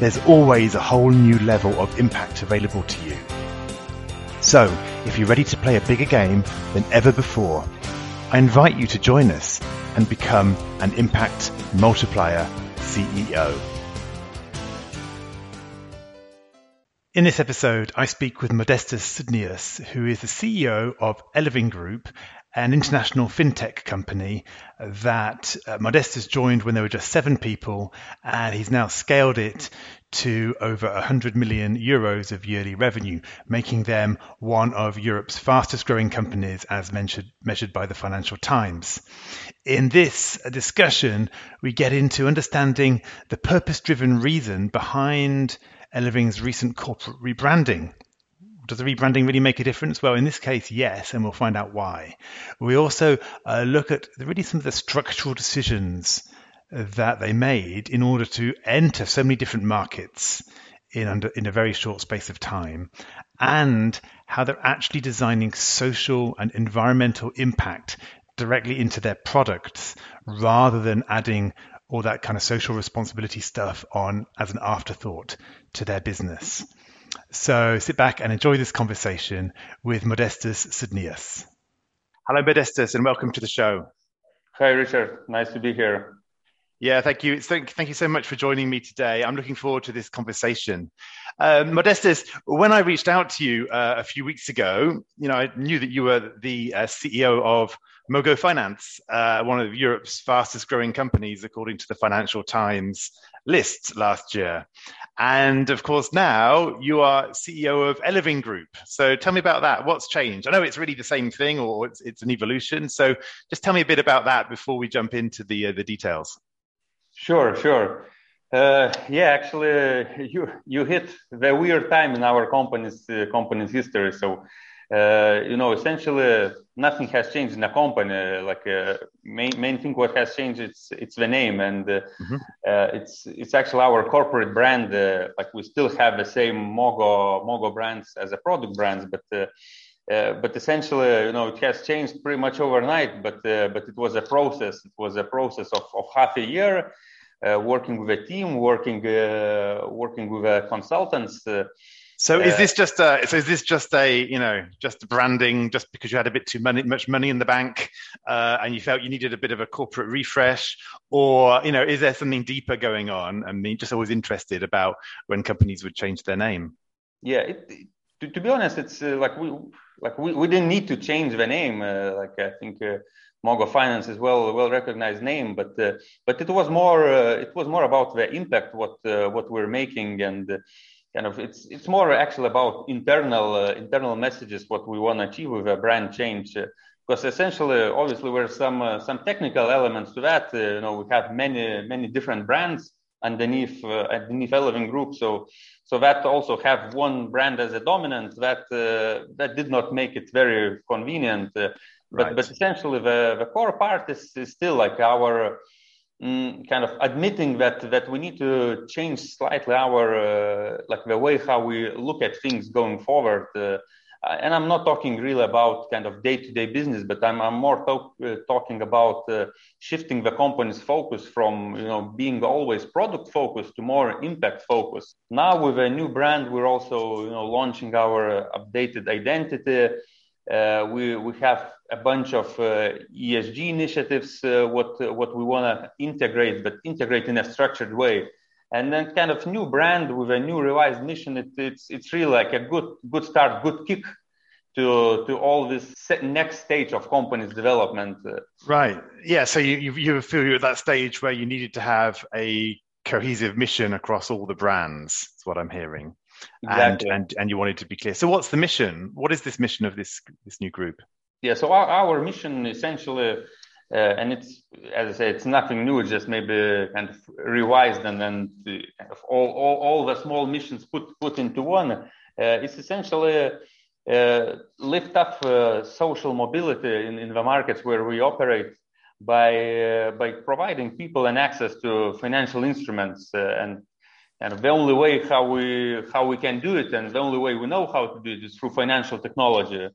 there's always a whole new level of impact available to you. So, if you're ready to play a bigger game than ever before, I invite you to join us and become an impact multiplier CEO. In this episode, I speak with Modestas Sudnius, who is the CEO of Eleving Group an international fintech company that uh, Modestas joined when there were just seven people, and he's now scaled it to over 100 million euros of yearly revenue, making them one of Europe's fastest growing companies as measured, measured by the Financial Times. In this discussion, we get into understanding the purpose driven reason behind Eleving's recent corporate rebranding does the rebranding really make a difference? Well, in this case, yes, and we'll find out why. We also uh, look at really some of the structural decisions that they made in order to enter so many different markets in under in a very short space of time, and how they're actually designing social and environmental impact directly into their products rather than adding all that kind of social responsibility stuff on as an afterthought to their business. So sit back and enjoy this conversation with Modestas Sudnius. Hello, Modestas, and welcome to the show. Hi, Richard. Nice to be here. Yeah, thank you. Thank, thank you so much for joining me today. I'm looking forward to this conversation. Um, Modestas, when I reached out to you uh, a few weeks ago, you know, I knew that you were the uh, CEO of Mogo Finance, uh, one of Europe's fastest growing companies, according to the Financial Times list last year. And of course, now you are CEO of Eleving Group. So tell me about that. What's changed? I know it's really the same thing or it's, it's an evolution. So just tell me a bit about that before we jump into the, uh, the details. Sure, sure. Uh, yeah, actually, you you hit the weird time in our company's uh, company's history. So uh, you know, essentially nothing has changed in the company. Like uh, main main thing what has changed it's it's the name and uh, mm-hmm. Uh, it's it's actually our corporate brand. Uh, like we still have the same Mogo Mogo brands as a product brands, but. but essentially, you know, it has changed pretty much overnight. But but it was a process. It was a process of, of half a year, working with a team, working working with consultants, so is this just a, so is this just a you know just branding just because you had a bit too money, much money in the bank uh, and you felt you needed a bit of a corporate refresh, or you know is there something deeper going on? I mean, just always interested about when companies would change their name. Yeah, it, to, to, be honest, it's uh, like we like we, we didn't need to change the name. Uh, like I think. Uh, Mogo Finance is well well recognized name, but uh, but it was more uh, it was more about the impact what what we're making and kind of it's it's more actually about internal uh, internal messages what we want to achieve with a brand change uh, because essentially obviously there's some uh, some technical elements to that uh, you know we have many many different brands underneath uh, underneath Eleving Group so so that also have one brand as a dominant that uh, that did not make it very convenient but right. but essentially the the core part is, is still like our mm, kind of admitting that that we need to change slightly our uh, like the way how we look at things going forward. Uh, and I'm not talking really about kind of day-to-day business, but I'm, I'm more talk, uh, talking about uh, shifting the company's focus from you know being always product focused to more impact focused. Now with a new brand, we're also you know launching our updated identity. Uh, we we have a bunch of uh, ESG initiatives, uh, what what we want to integrate, but integrate in a structured way. And then kind of new brand with a new revised mission. It, it's it's really like a good good start, good kick to to all this next stage of company's development. Right. Yeah. So you you, you feel you're at that stage where you needed to have a cohesive mission across all the brands. That's what I'm hearing. Exactly. And, and and you wanted to be clear. So what's the mission? What is this mission of this this new group? Yeah, so our, our mission essentially uh, and it's as I say, it's nothing new. It's just maybe kind of revised and then all, all, all the small missions put put into one. Uh, it's essentially uh, lift up uh, social mobility in, in the markets where we operate by uh, by providing people an access to financial instruments and and the only way how we how we can do it and the only way we know how to do it is through financial technology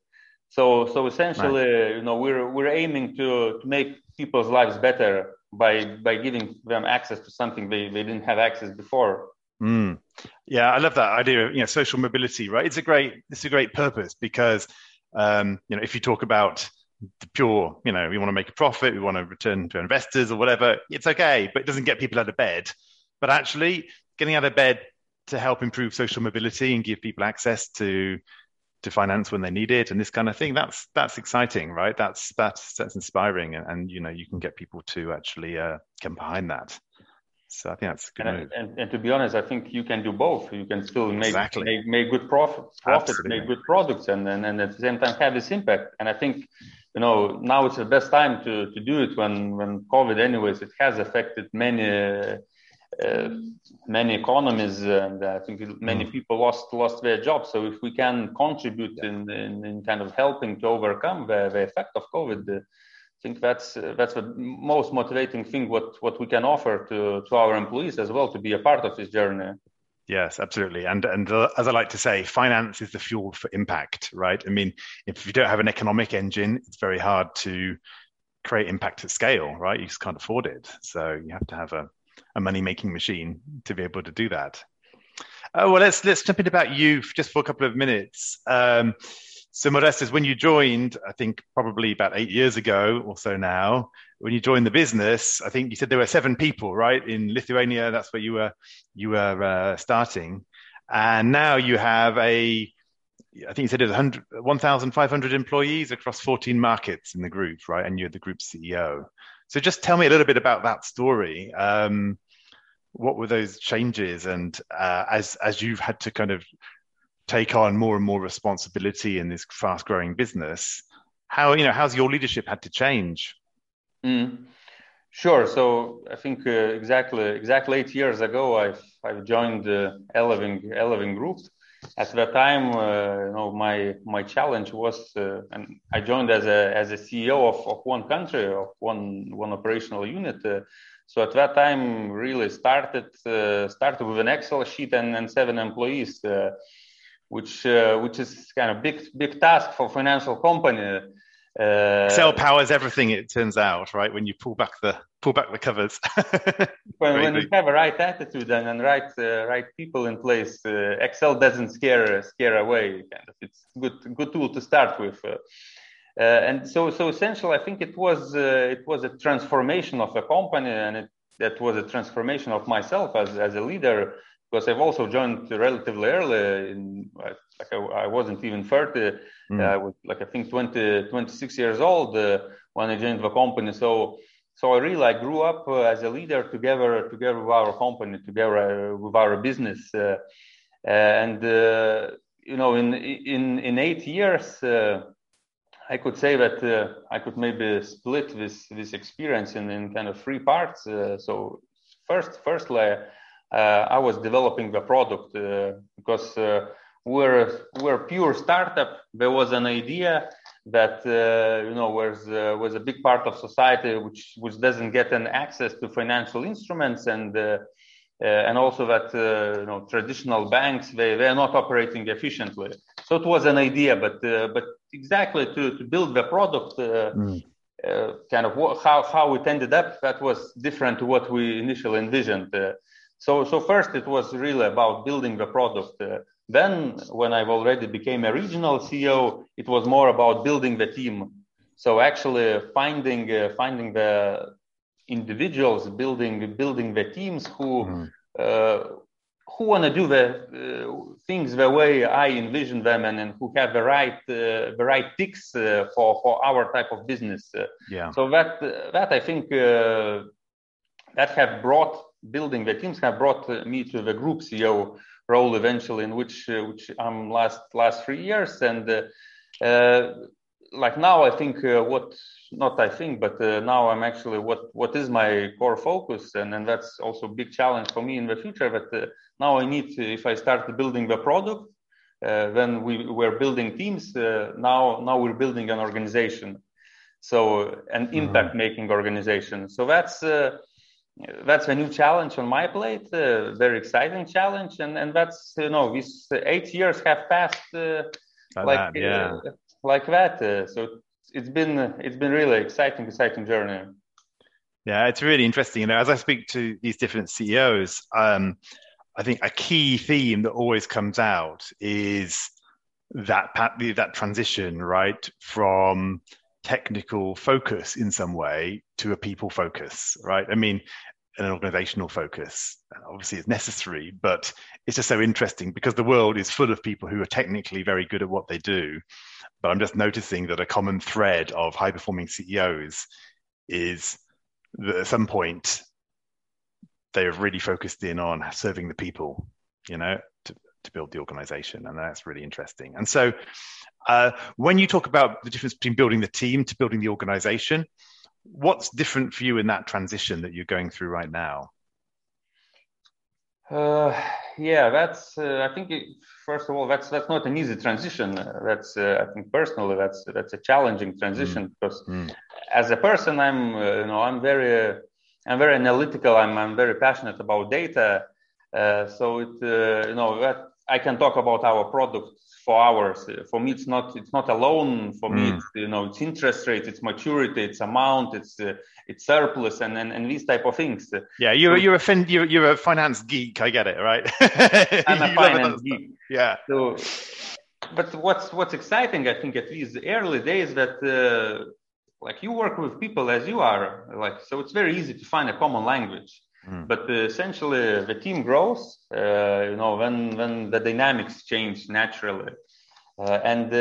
so so essentially, you know, we're we're aiming to to make people's lives better by by giving them access to something they, they didn't have access before. Mm. Yeah, I love that idea of you know social mobility. Right, it's a great it's a great purpose because um, you know if you talk about the pure, you know, we want to make a profit, we want to return to investors or whatever, it's okay, but it doesn't get people out of bed. But actually, getting out of bed to help improve social mobility and give people access to to finance when they need it and this kind of thing that's that's exciting right that's that's that's inspiring and, and you know you can get people to actually uh, come behind that so I think that's good. And, and, and, to be honest, I think you can do both. You can still make exactly. make, make good profit, profits, make good products, and, and and at the same time have this impact. And I think, you know, now it's the best time to to do it when when COVID, anyways, it has affected many uh, many economies and I think many mm. people lost lost their jobs. So if we can contribute yeah. in, in, in, kind of helping to overcome the, the effect of COVID, uh, I think that's uh, that's the most motivating thing what what we can offer to to our employees as well to be a part of this journey. Yes, absolutely. And and uh, as I like to say, finance is the fuel for impact, right? I mean, if you don't have an economic engine, it's very hard to create impact at scale, right? You just can't afford it. So you have to have a a money making machine to be able to do that. Uh, well, let's let's jump in about you just for a couple of minutes. Um, so, Modestas, when you joined, I think probably about eight years ago or so now, when you joined the business, I think you said there were seven people, right, in Lithuania. That's where you were you were uh, starting, and now you have a I think you said it was 1,500 employees across 14 markets in the group, right? And you're the group CEO. So just tell me a little bit about that story. Um, what were those changes, and uh, as as you've had to kind of take on more and more responsibility in this fast-growing business, how you know how's your leadership had to change? Mm. Sure. So I think uh, exactly exactly eight years ago, I've I've joined the uh, Eleving Eleving Group, at that time, uh, you know, my my challenge was, uh, and I joined as a as a CEO of, of one country of one one operational unit. Uh, so at that time, really started uh, started with an Excel sheet and, and seven employees, uh, which uh, which is kind of big big task for financial company. Excel powers everything. It turns out, right? When you pull back the pull back the covers. when, when you have a right attitude and, and right uh, right people in place, uh, Excel doesn't scare scare away. Kind of, it's good good tool to start with. Uh, uh and so so essentially, I think it was uh, it was a transformation of a company, and it, that was a transformation of myself as as a leader because I've also joined relatively early. In, like I, I wasn't even 30. Mm. I was like I think 20, 26 years old uh, when I joined the company. So so I really I grew up uh, as a leader together together with our company, together uh, with our business, uh, and you know in in in eight years. I could say that uh, I could maybe split this this experience in, in kind of three parts. Uh, so first, firstly, uh, I was developing the product because we're we're pure startup. There was an idea, that uh, you know was uh, was a big part of society which which doesn't get an access to financial instruments and uh, uh and also that uh, you know traditional banks they they are not operating efficiently so it was an idea but uh, but exactly to to build the product mm. kind of what, how how it ended up that was different to what we initially envisioned so so first it was really about building the product then, when I've already became a regional CEO, it was more about building the team. So actually finding uh, finding the individuals, building building the teams who mm. uh, who want to do the uh, things the way I envision them, and, and who have the right uh, the right ticks uh, for for our type of business. yeah. So that that I think uh, that have brought building the teams have brought me to the group CEO role eventually in which uh, which I'm last last three years and uh, uh, like now I think uh, what not I think, but uh, now I'm actually what what is my core focus, and and that's also a big challenge for me in the future. But uh, now I need to, if I start building the product, uh, then we were building teams. Uh, now now we're building an organization, so an mm-hmm. impact making organization. So that's. Uh, that's a new challenge on my plate, a very exciting challenge, and and that's you know these eight years have passed like, that, yeah like that. Uh, so it's been it's been really exciting, exciting journey. Yeah, it's really interesting. You know, as I speak to these different CEOs, um, I think a key theme that always comes out is that that transition, right, from technical focus in some way to a people focus, right? I mean, an organizational focus. Obviously, it's necessary, but it's just so interesting because the world is full of people who are technically very good at what they do, but I'm just noticing that a common thread of high performing CEOs is that at some point they have really focused in on serving the people, you know, to, to build the organization. And that's really interesting. And so uh, when you talk about the difference between building the team to building the organization, what's different for you in that transition that you're going through right now? Uh, yeah, that's. Uh, I think it, first of all, that's that's not an easy transition. Uh, that's uh, I think personally, that's that's a challenging transition mm. because mm. as a person, I'm uh, you know I'm very I'm very analytical. I'm I'm very passionate about data. Uh, so it you know that I can talk about our product for hours. For me, it's not it's not alone. For mm. me, it's you know it's interest rate, it's maturity, it's amount, it's uh, it's surplus, and, and and these type of things. Yeah, you're so, you're a fin- you're, you're a finance geek. I get it, right? I'm a finance geek. Yeah. So, but what's what's exciting, I think, at these early days, that uh, like you work with people as you are, like so it's very easy to find a common language. Mm. But uh, essentially, the team grows. Uh, you know, when when the dynamics change naturally, uh, and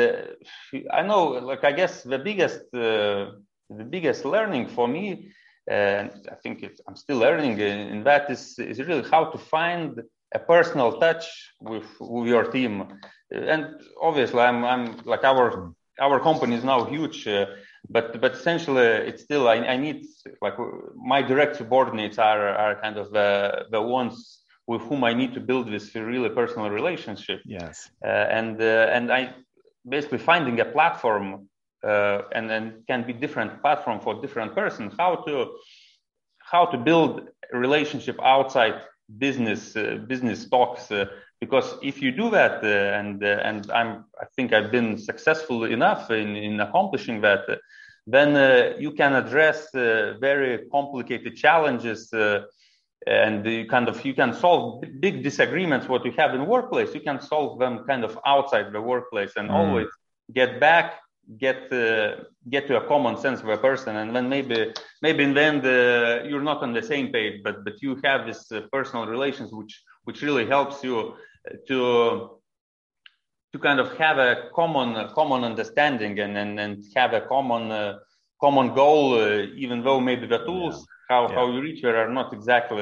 I know, like I guess the biggest the biggest learning for me, and I think I'm still learning in that is is really how to find a personal touch with with your team. And obviously, I'm I'm like our mm. our company is now huge. Uh, but but essentially it's still I, I need like my direct subordinates are are kind of the the ones with whom I need to build this really personal relationship. Yes. Uh, and uh, and I basically finding a platform uh, and and can be different platform for different person how to how to build relationship outside business uh, business talks uh, because if you do that uh, and uh, and I'm I think I've been successful enough in in accomplishing that uh, then uh, you can address uh, very complicated challenges uh, and you kind of you can solve big disagreements what you have in workplace you can solve them kind of outside the workplace and mm. always get back get uh, get to a common sense of a person and then maybe maybe in the end uh, you're not on the same page but but you have this uh, personal relations which which really helps you to to kind of have a common common understanding and and, and have a common uh, common goal uh, even though maybe the tools yeah. how yeah. how you reach there are not exactly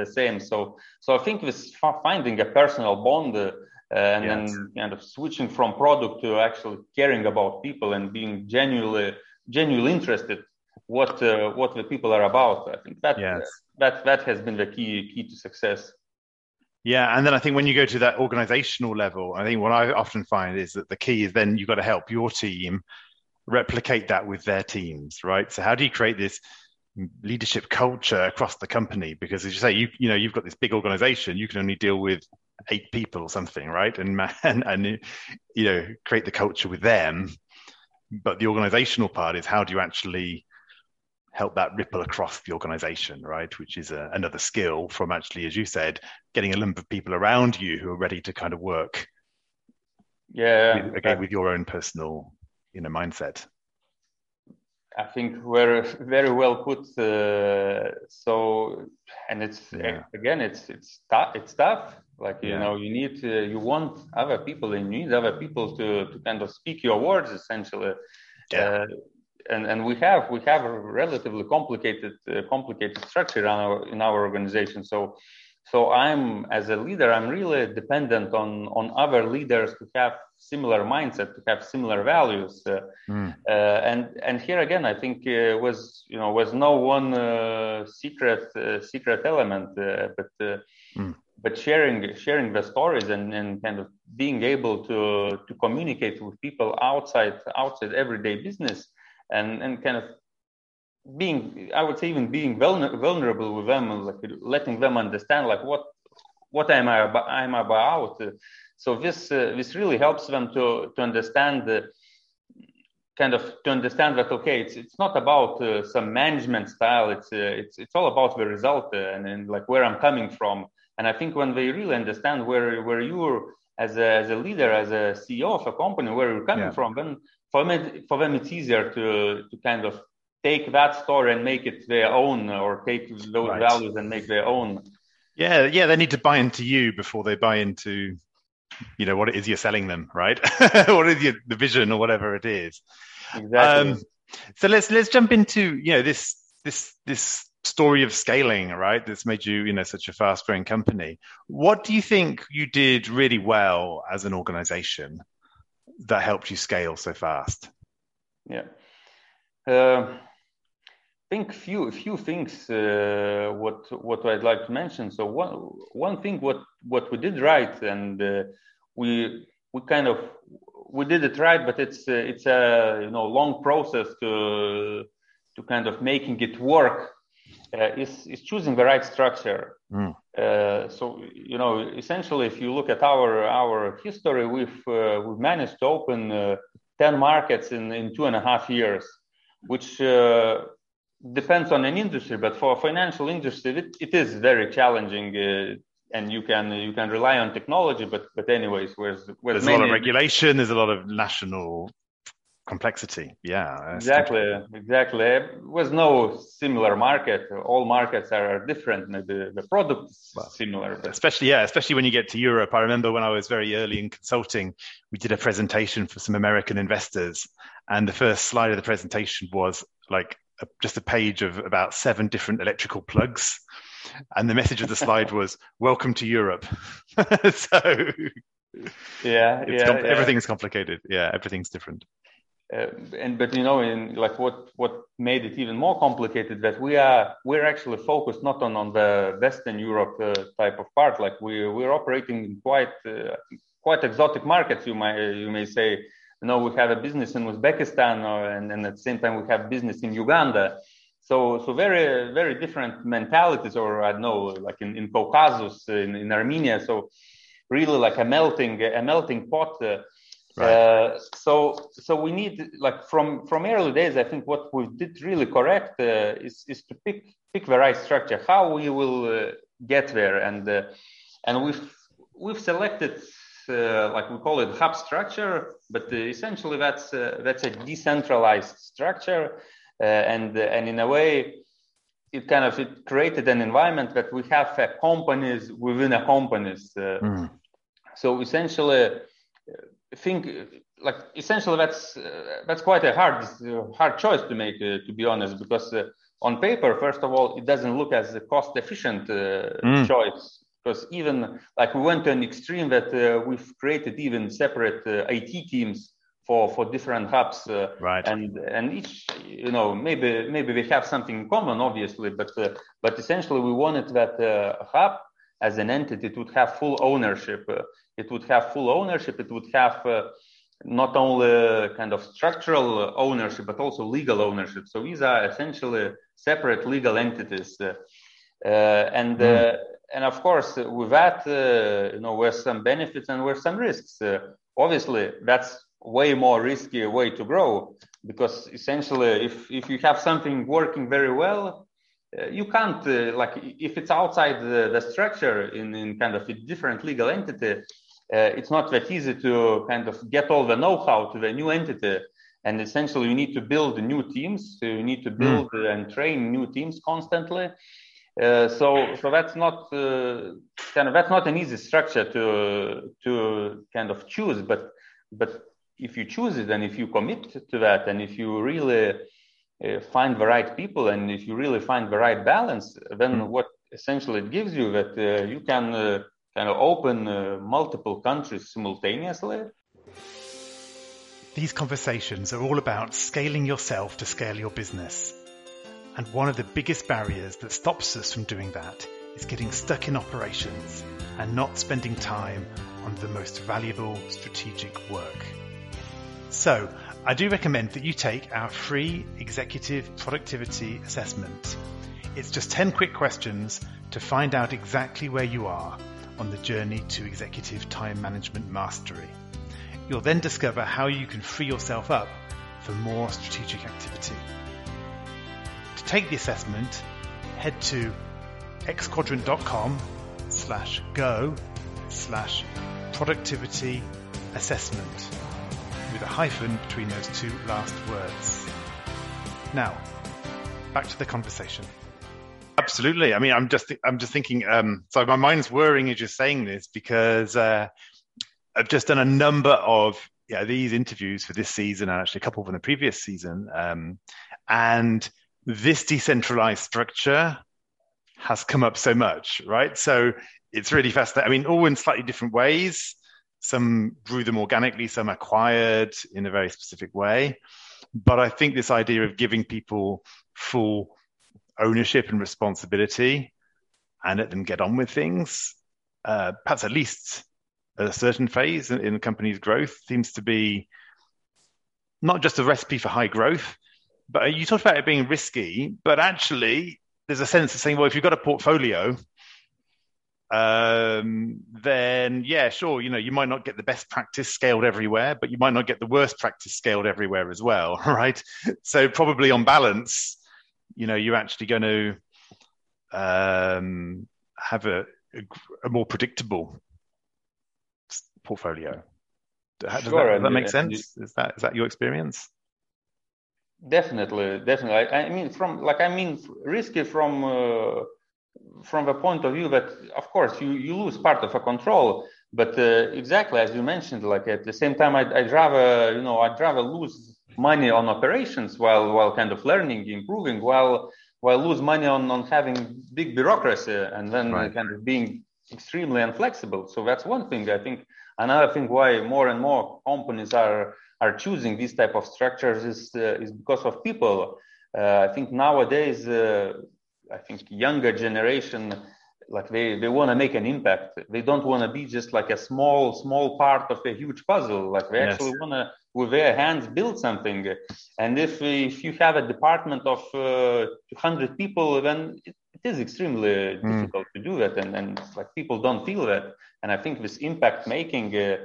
the same so so i think this finding a personal bond uh, and yes. then kind of switching from product to actually caring about people and being genuinely genuinely interested what uh, what the people are about i think that yes. that that has been the key key to success yeah, and then I think when you go to that organizational level, I think what I often find is that the key is then you've got to help your team replicate that with their teams, right? So how do you create this leadership culture across the company? Because as you say, you you know you've got this big organization, you can only deal with eight people or something, right? And and, and you know create the culture with them. But the organizational part is how do you actually help that ripple across the organization, right? Which is a, another skill from actually, as you said, getting a number of people around you who are ready to kind of work. Yeah. With, again, with your own personal, you know, mindset. I think we're very well put. Uh, so, and it's yeah. again, it's it's tough. It's tough. Like you yeah. know, you need to, you want other people, and you need other people to to kind of speak your words, essentially. Yeah. Uh, and and we have we have a relatively complicated uh, complicated structure in our in our organization. So so i'm as a leader i'm really dependent on on other leaders to have similar mindset to have similar values uh, mm. uh, and and here again i think uh, was you know was no one uh, secret uh, secret element uh, but mm. but sharing sharing the stories and, and kind of being able to to communicate with people outside outside everyday business and and kind of being i would say even being vulnerable with them like letting them understand like what what am i about i'm about? So this uh, this really helps them to to understand the kind of to understand that okay it's it's not about uh, some management style. It's uh, it's it's all about the result uh, and, and like where i'm coming from. And i think when they really understand where where you're as a, as a leader as a ceo of a company where you're coming yeah. from then for them for them it's easier to to kind of take that story and make it their own or take those right. values and make their own. Yeah yeah they need to buy into you before they buy into you know what it is you're selling them right? What is your, the vision or whatever it is. Exactly. Um, so let's let's jump into you know this this this story of scaling right that's made you you know such a fast growing company. What do you think you did really well as an organization that helped you scale so fast yeah uh, think few few things uh, what what I'd like to mention. So one one thing what what we did right, and uh, we we kind of we did it right, but it's uh, it's a you know long process to to kind of making it work. Uh, is is choosing the right structure. Mm. So you know, essentially, if you look at our our history, we've uh, we've managed to open ten markets in in two and a half years, which depends on an industry, but for a financial industry, it, it is very challenging. Uh, and you can you can rely on technology, but but anyways, where's, where's there's many... a lot of regulation, there's a lot of national complexity. Yeah, exactly, exactly. There's no similar market. All markets are different. The the products well, similar, but... especially yeah, especially when you get to Europe. I remember when I was very early in consulting, we did a presentation for some American investors, and the first slide of the presentation was like a, just a page of about seven different electrical plugs. And the message of the slide was "Welcome to Europe." so, yeah, yeah, com- yeah, everything's complicated. Yeah, everything's different. Uh, and but you know, in like what what made it even more complicated that we are we're actually focused not on on the Western Europe uh, type of part. Like we we're operating in quite uh, quite exotic markets. You may you may say you know, we have a business in Uzbekistan, or, and, and, at the same time we have business in Uganda. So, so very, very different mentalities, or I don't know, like in, in Caucasus, in, in Armenia. So, really like a melting, a melting pot. Uh, right. uh, so, so we need like from from early days. I think what we did really correct uh, is is to pick pick the right structure, how we will uh, get there, and uh, and we've we've selected uh, like we call it hub structure, but uh, essentially that's uh, that's a decentralized structure, and and in a way, it kind of it created an environment that we have companies within a companies. Mm. So essentially, think like essentially that's uh, that's quite a hard uh, hard choice to make uh, to be honest because on paper first of all it doesn't look as a cost efficient mm. choice because even like we went to an extreme that uh, we've created even separate uh, IT teams for for different hubs uh, right and and each you know maybe maybe we have something in common obviously but uh, but essentially we wanted that uh, hub as an entity it would have full ownership uh, it would have full ownership it would have not only kind of structural ownership but also legal ownership so these are essentially separate legal entities and mm and of course, with that, uh, you know, there's some benefits and there's some risks. Uh, obviously, that's way more risky way to grow because essentially, if if you have something working very well, uh, you can't uh, like if it's outside the, the, structure in in kind of a different legal entity. Uh, it's not that easy to kind of get all the know-how to the new entity and essentially you need to build new teams so you need to hmm. build mm. and train new teams constantly uh, so so that's not uh, kind of that's not an easy structure to to kind of choose but but if you choose it and if you commit to that and if you really uh, find the right people and if you really find the right balance then mm. what essentially it gives you that uh, you can uh, kind of open uh, multiple countries simultaneously. These conversations are all about scaling yourself to scale your business. And one of the biggest barriers that stops us from doing that is getting stuck in operations and not spending time on the most valuable strategic work. So, I do recommend that you take our free executive productivity assessment. It's just 10 quick questions to find out exactly where you are on the journey to executive time management mastery. You'll then discover how you can free yourself up for more strategic activity. To take the assessment, head to xquadrant.com slash go slash productivity assessment with a hyphen between those two last words. Now, back to the conversation. Absolutely. I mean, I'm just I'm just thinking. Um, so my mind's whirring as you're saying this because uh, I've just done a number of yeah these interviews for this season and actually a couple from the previous season, um, and this decentralized structure has come up so much, right? So it's really fascinating. I mean, all in slightly different ways. Some grew them organically, some acquired in a very specific way. But I think this idea of giving people full ownership and responsibility and let them get on with things, uh, perhaps at least at a certain phase in, in the company's growth, seems to be not just a recipe for high growth, but you talked about it being risky, but actually there's a sense of saying, well, if you've got a portfolio um, then yeah, sure, you know, you might not get the best practice scaled everywhere, but you might not get the worst practice scaled everywhere as well, right? So probably on balance, you know, you're actually going to um, have a, a, a, more predictable portfolio. Does, sure, that, does that make sense? Is that is that your experience? Definitely, definitely. I, I mean, from like I mean, risky from. Uh from the point of view that of course you, you lose part of a control but uh, exactly as you mentioned like at the same time I'd, I'd rather you know I'd rather lose money on operations while while kind of learning improving while while lose money on on having big bureaucracy and then right. kind of being extremely inflexible so that's one thing. I think another thing why more and more companies are are choosing these type of structures is uh, is because of people. Uh, i think nowadays uh, I think younger generation like they they want to make an impact. They don't want to be just like a small small part of a huge puzzle. Like they yes. actually want to with their hands build something and if if you have a department of uh, 200 people then it, it is extremely mm. difficult to do that and, and like people don't feel that and i think this impact making uh,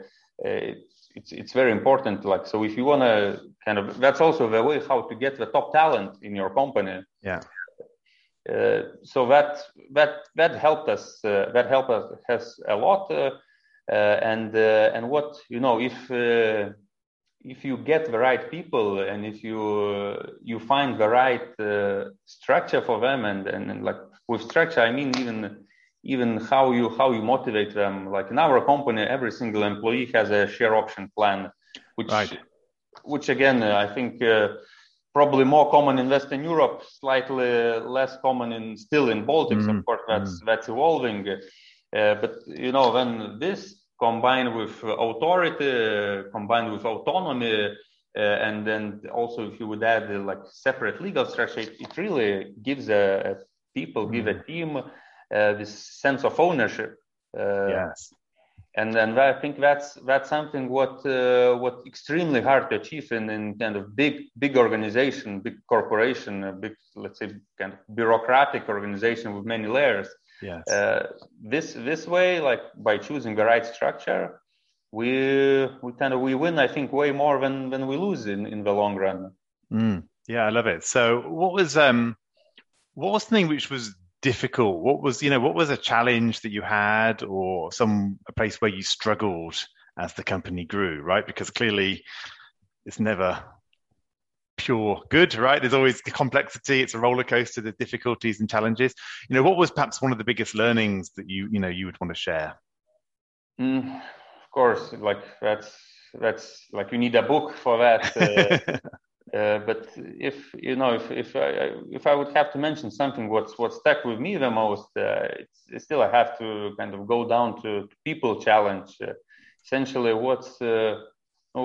uh, it's it's very important like so if you want to kind of that's also the way how to get the top talent in your company yeah uh, so that that that helped us. Uh, that helped us has a lot. Uh, and and what you know if if you get the right people and if you you find the right structure for them and, and and like with structure I mean even even how you how you motivate them like in our company every single employee has a share option plan which right. which again i think uh, probably more common in Western Europe, slightly less common in still in Baltics. Mm-hmm. Of course, that's mm-hmm. that's evolving. Uh, but you know, when this combined with authority, combined with autonomy, uh, and then also if you would add uh, like separate legal structure, it, it really gives a, a people, mm-hmm. give a team uh, this sense of ownership. Uh, yes and then I think that's that's something what uh, what extremely hard to achieve in, in kind of big big organization, big corporation, a big let's say kind of bureaucratic organization with many layers. Yes. Uh, this this way, like by choosing the right structure, we we kind of we win. I think way more than than we lose in in the long run. Mm. Yeah, I love it. So, what was um, what was something which was difficult? What was, you know, what was a challenge that you had or some a place where you struggled as the company grew, right? Because clearly it's never pure good, right? There's always complexity. It's a roller coaster. There's difficulties and challenges. You know, what was perhaps one of the biggest learnings that you, you know, you would want to share? Mm, of course, like that's that's like you need a book for that. Uh, Uh, but if you know, if if I if I would have to mention something, what's what stuck with me the most, uh, it's, still I have to kind of go down to, to people challenge. Uh, essentially, what's uh,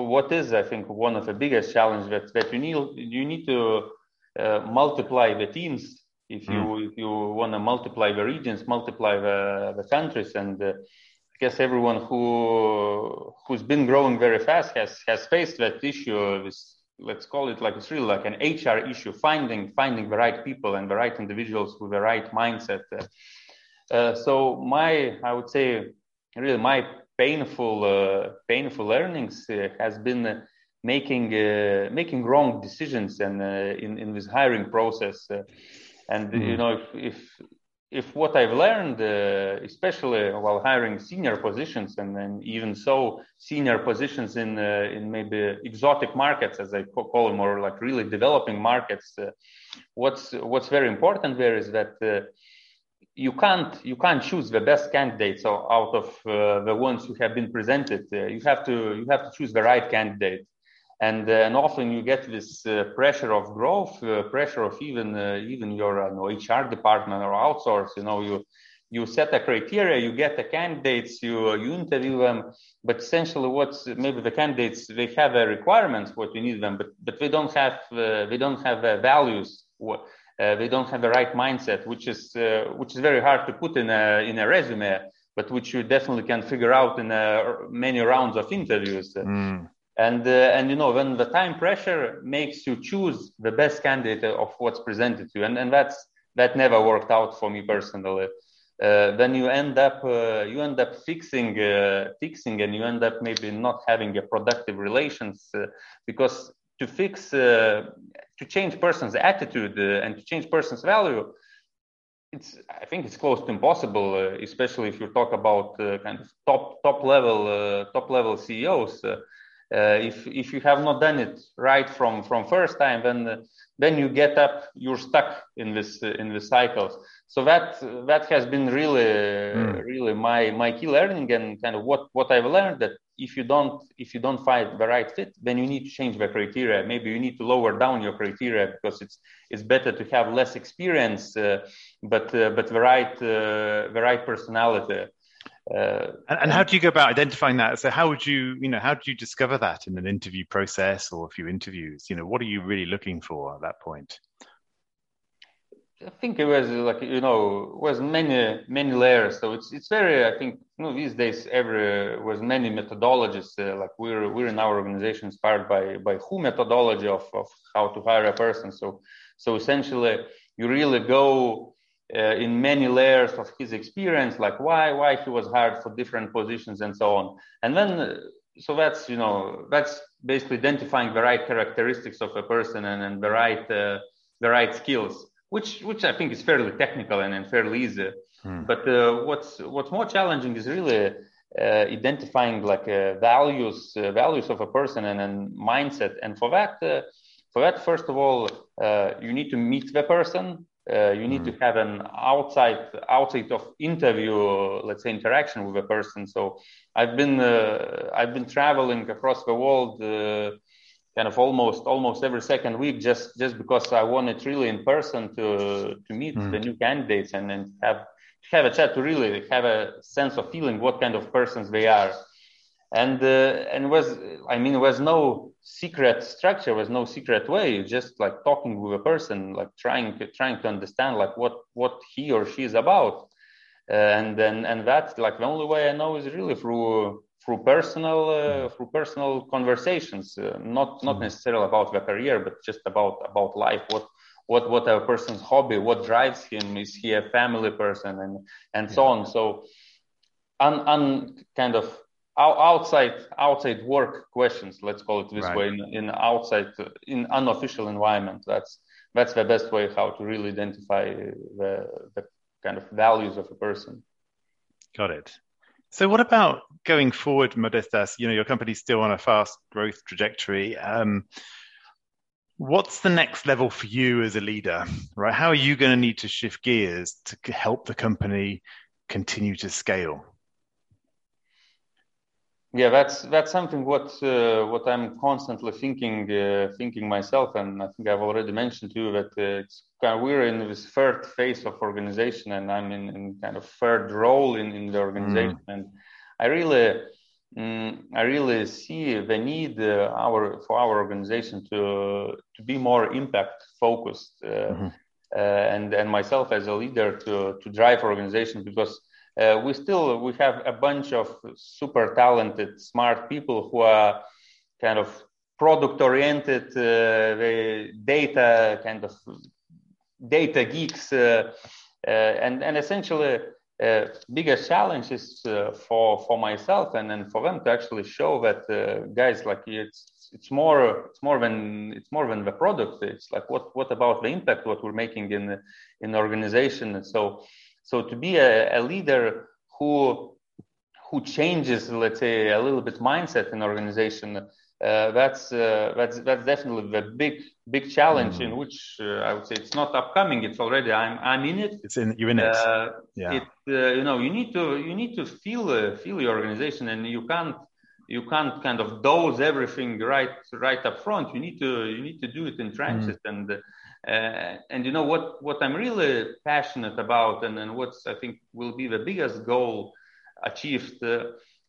what is I think one of the biggest challenges that that you need you need to uh, multiply the teams if you mm. if you want to multiply the regions, multiply the the countries, and I guess everyone who who's been growing very fast has has faced that issue with let's call it like it's really like an HR issue, finding finding the right people and the right individuals with the right mindset. Uh, so my, I would say, really my painful uh, painful learnings uh, has been making uh, making wrong decisions and uh, in in this hiring process. Uh, and mm-hmm. you know, if, if if what I've learned, uh, especially while hiring senior positions, and then even so senior positions in uh, in maybe exotic markets, as I call them, or like really developing markets, uh, what's what's very important there is that uh, you can't you can't choose the best candidates out of uh, the ones who have been presented. Uh, you have to you have to choose the right candidate and, uh, and often you get this uh, pressure of growth, uh, pressure of even even your know, HR department or outsource. You know, you you set a criteria, you get the candidates, you you interview them, but essentially, what's maybe the candidates they have a requirements what you need them, but but they don't have uh, they don't have uh, values. Uh, they don't have the right mindset, which is which is very hard to put in a in a resume, but which you definitely can figure out in many rounds of interviews. Mm and uh, and you know when the time pressure makes you choose the best candidate of what's presented to you and, and that's that never worked out for me personally uh, then you end up uh, you end up fixing uh, fixing and you end up maybe not having a productive relations uh, because to fix uh, to change person's attitude and to change person's value it's i think it's close to impossible especially if you talk about kind of top top level top level ceos uh, if if you have not done it right from from first time then uh, then you get up you're stuck in this uh, in the cycles so that that has been really mm. really my my key learning and kind of what what i've learned that if you don't if you don't find the right fit then you need to change the criteria maybe you need to lower down your criteria because it's it's better to have less experience uh, but uh, but the right uh, the right personality uh, and, and, how do you go about identifying that? So how would you, you know, how do you discover that in an interview process or a few interviews? You know, what are you really looking for at that point? I think it was like you know was many many layers. So it's it's very I think you know these days every was many methodologies. Uh, like we're we're in our organization inspired by by who methodology of of how to hire a person. So so essentially you really go uh, in many layers of his experience, like why why he was hired for different positions and so on. And then so that's you know that's basically identifying the right characteristics of a person and, and the right uh, the right skills, which which I think is fairly technical and, and fairly easy. Hmm. But uh, what's what's more challenging is really uh, identifying like uh, values values of a person and, and mindset. And for that for that first of all you need to meet the person uh, you need mm. to have an outside outside of interview let's say interaction with a person so i've been uh, i've been traveling across the world uh, kind of almost almost every second week just just because i wanted really in person to to meet mm. the new candidates and then have have a chat to really have a sense of feeling what kind of persons they are and uh, and was i mean was no secret structure was no secret way just like talking with a person like trying to trying to understand like what what he or she is about uh, and then and that like the only way i know is really through through personal uh, through personal conversations uh, not not mm-hmm. necessarily about the career but just about about life. What what what a person's hobby what drives him is he a family person and and so on. So un, un kind of outside outside work questions let's call it this right. way in, in outside in unofficial environment that's that's the best way how to really identify the, the kind of values of a person. Got it so what about going forward modestas you know your company's still on a fast growth trajectory um, what's the next level for you as a leader right? How are you going to need to shift gears to help the company continue to scale yeah that's that's something what uh, what i'm constantly thinking uh, thinking myself and i think i've already mentioned to you that uh, it's kind of, we're in this third phase of organization and i'm in, in kind of third role in, in the organization mm. and i really mm, i really see the need uh, our for our organization to to be more impact focused uh, mm-hmm. Uh, and and myself as a leader to to drive organization because uh, we still we have a bunch of super talented, smart people who are kind of product oriented, uh, data kind of data geeks, uh, uh and and essentially. Uh, biggest challenge is for for myself and then for them to actually show that guys like it's it's more it's more than it's more than the product it's like what what about the impact what we're making in in the organization and so so to be a, a leader who who changes, let's say, a little bit mindset in organization, uh, that's uh, that's that's definitely the big big challenge mm. in which uh, I would say it's not upcoming. It's already I'm I'm in it. It's in you're in it. Uh, yeah. It, uh, you know you need to you need to feel uh, feel your organization, and you can't you can't kind of dose everything right right up front. You need to you need to do it in trenches mm. and uh, and you know what, what I'm really passionate about, and, and I think will be the biggest goal achieved, uh,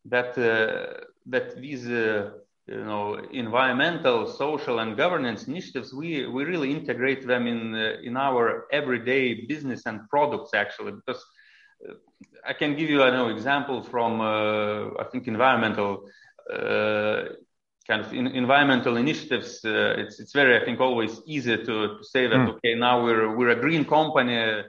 that uh, that these uh, you know environmental, social, and governance initiatives we we really integrate them in uh, in our everyday business and products actually because. Uh, I can give you know example from I think environmental kind of in, environmental initiatives, uh, it's it's very I think always easy to, to say that mm. okay now we're we're a green company uh,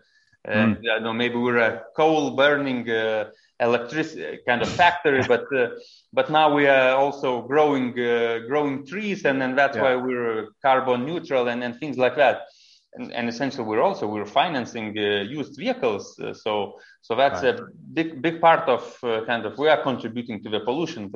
and mm. I don't know maybe we're a coal burning uh, electricity kind of factory, but uh, but now we are also growing uh, growing trees and and that's yeah. why we're carbon neutral and and things like that. And, and essentially, we're also we're financing uh, used vehicles, so so that's right. a big big part of kind of we are contributing to the pollution.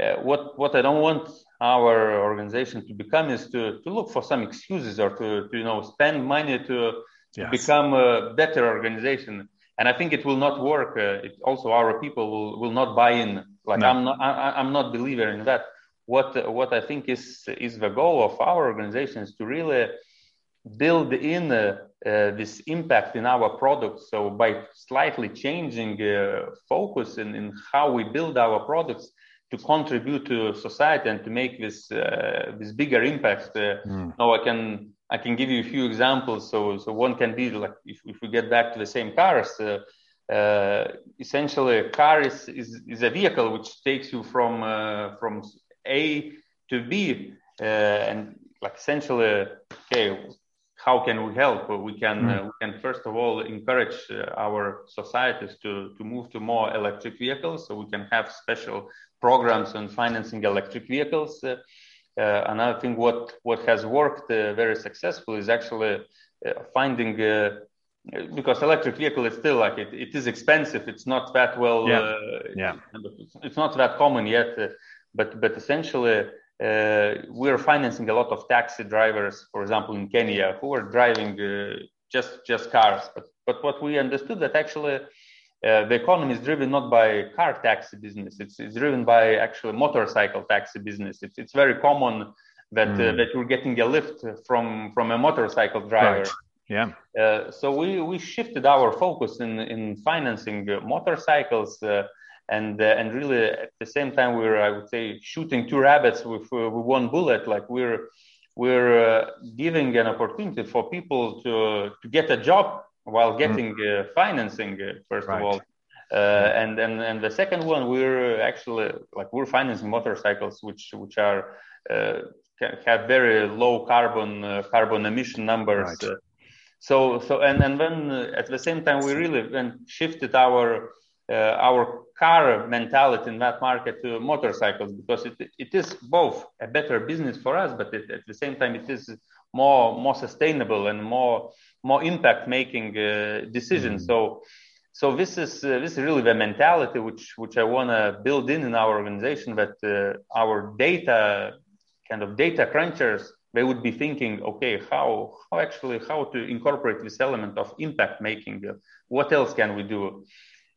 Uh, what what I don't want our organization to become is to, to look for some excuses or to, to you know spend money to, yes. become a better organization. And I think it will not work. Uh, it also our people will, will not buy in. Like no. I'm not I, I'm not believer in that. What what I think is is the goal of our organization is to really build in uh, uh, this impact in our products. So by slightly changing uh, focus in, in how we build our products, to contribute to society and to make this uh, this bigger impact. Uh, mm. Now I can I can give you a few examples. So so one can be like if, if we get back to the same cars. Uh, uh essentially, a car is, is, is a vehicle which takes you from uh, from A to B, uh, and like essentially, okay, how can we help? We can mm. uh, we can first of all encourage uh, our societies to to move to more electric vehicles, so we can have special programs on financing electric vehicles. Uh, uh another thing, what what has worked uh, very successfully is actually uh, finding because electric vehicle is still like it, it is expensive. It's not that well. Yeah. yeah. It's not that common yet, but but essentially uh, we're financing a lot of taxi drivers, for example, in Kenya, who are driving uh, just just cars. But but what we understood that actually uh, the economy is driven not by car taxi business; it's, it's driven by actually motorcycle taxi business. It's it's very common that mm. that you're getting a lift from from a motorcycle driver. Right. Yeah. Uh, so we, we shifted our focus in, in financing uh, motorcycles uh, and uh, and really at the same time we're I would say shooting two rabbits with uh, with one bullet. Like we're we're uh, giving an opportunity for people to to get a job while mm-hmm. getting mm. financing first right. of all. Uh, and and and the second one we're actually like we're financing motorcycles which which are uh, have very low carbon uh, carbon emission numbers right. so so and and then at the same time we really then shifted our our car mentality in that market to motorcycles because it, it is both a better business for us, but it, at the same time it is more more sustainable and more more impact making uh, decisions. Mm. So so this is uh, this is really the mentality which which I want to build in in our organization that uh, our data kind of data crunchers they would be thinking okay how how actually how to incorporate this element of impact making what else can we do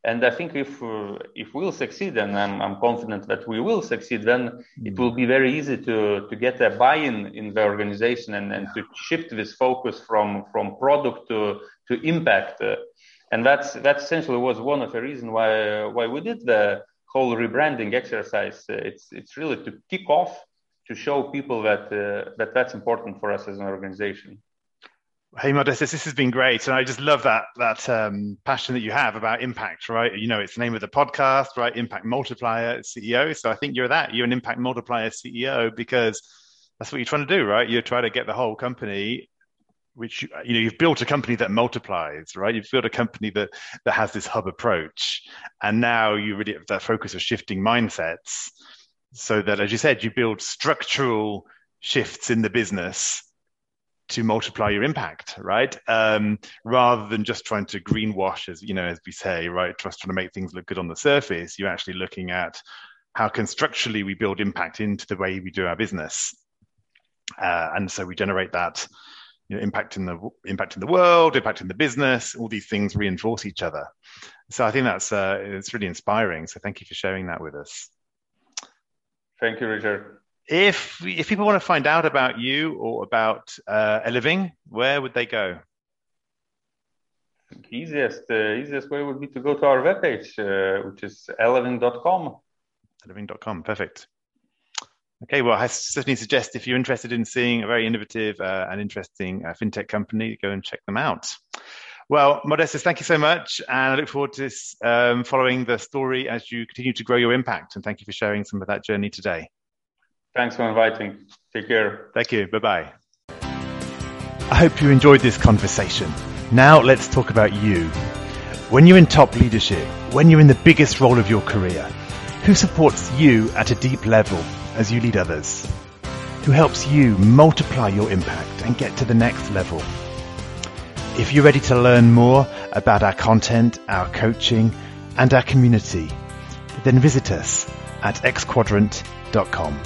and I think if uh, if we'll succeed, and I'm, I'm confident that we will succeed, then mm-hmm. it will be very easy to to get a buy-in in the organization and, and to shift this focus from from product to to impact. Uh, and that's that essentially was one of the reasons why why we did the whole rebranding exercise. Uh, it's it's really to kick off to show people that uh, that that's important for us as an organization. Hey Modestas, this has been great, and I just love that that um, passion that you have about impact. Right, you know, it's the name of the podcast, right? Impact multiplier CEO. So I think you're that. You're an impact multiplier CEO because that's what you're trying to do, right? You're trying to get the whole company, which you know you've built a company that multiplies, right? You've built a company that that has this hub approach, and now you really have that focus of shifting mindsets, so that, as you said, you build structural shifts in the business to multiply your impact, right? Um, rather than just trying to greenwash, as you know, as we say, right? Just trying to make things look good on the surface. You're actually looking at how can structurally we build impact into the way we do our business, uh, and so we generate that you know, impact in the impact in the world, impact in the business. All these things reinforce each other. So I think that's uh, it's really inspiring. So thank you for sharing that with us. Thank you, Richard. If if people want to find out about you or about uh, Eleving, where would they go? The easiest uh, easiest way would be to go to our webpage, uh, which is eleving.com. Eleving.com, perfect. Okay, well, I certainly suggest if you're interested in seeing a very innovative uh, and interesting uh, fintech company, go and check them out. Well, Modestas, thank you so much. And I look forward to um, following the story as you continue to grow your impact. And thank you for sharing some of that journey today. Thanks for inviting. Take care. Thank you. Bye bye. I hope you enjoyed this conversation. Now let's talk about you. When you're in top leadership, when you're in the biggest role of your career, who supports you at a deep level as you lead others? Who helps you multiply your impact and get to the next level? If you're ready to learn more about our content, our coaching, and our community, then visit us at xquadrant.com.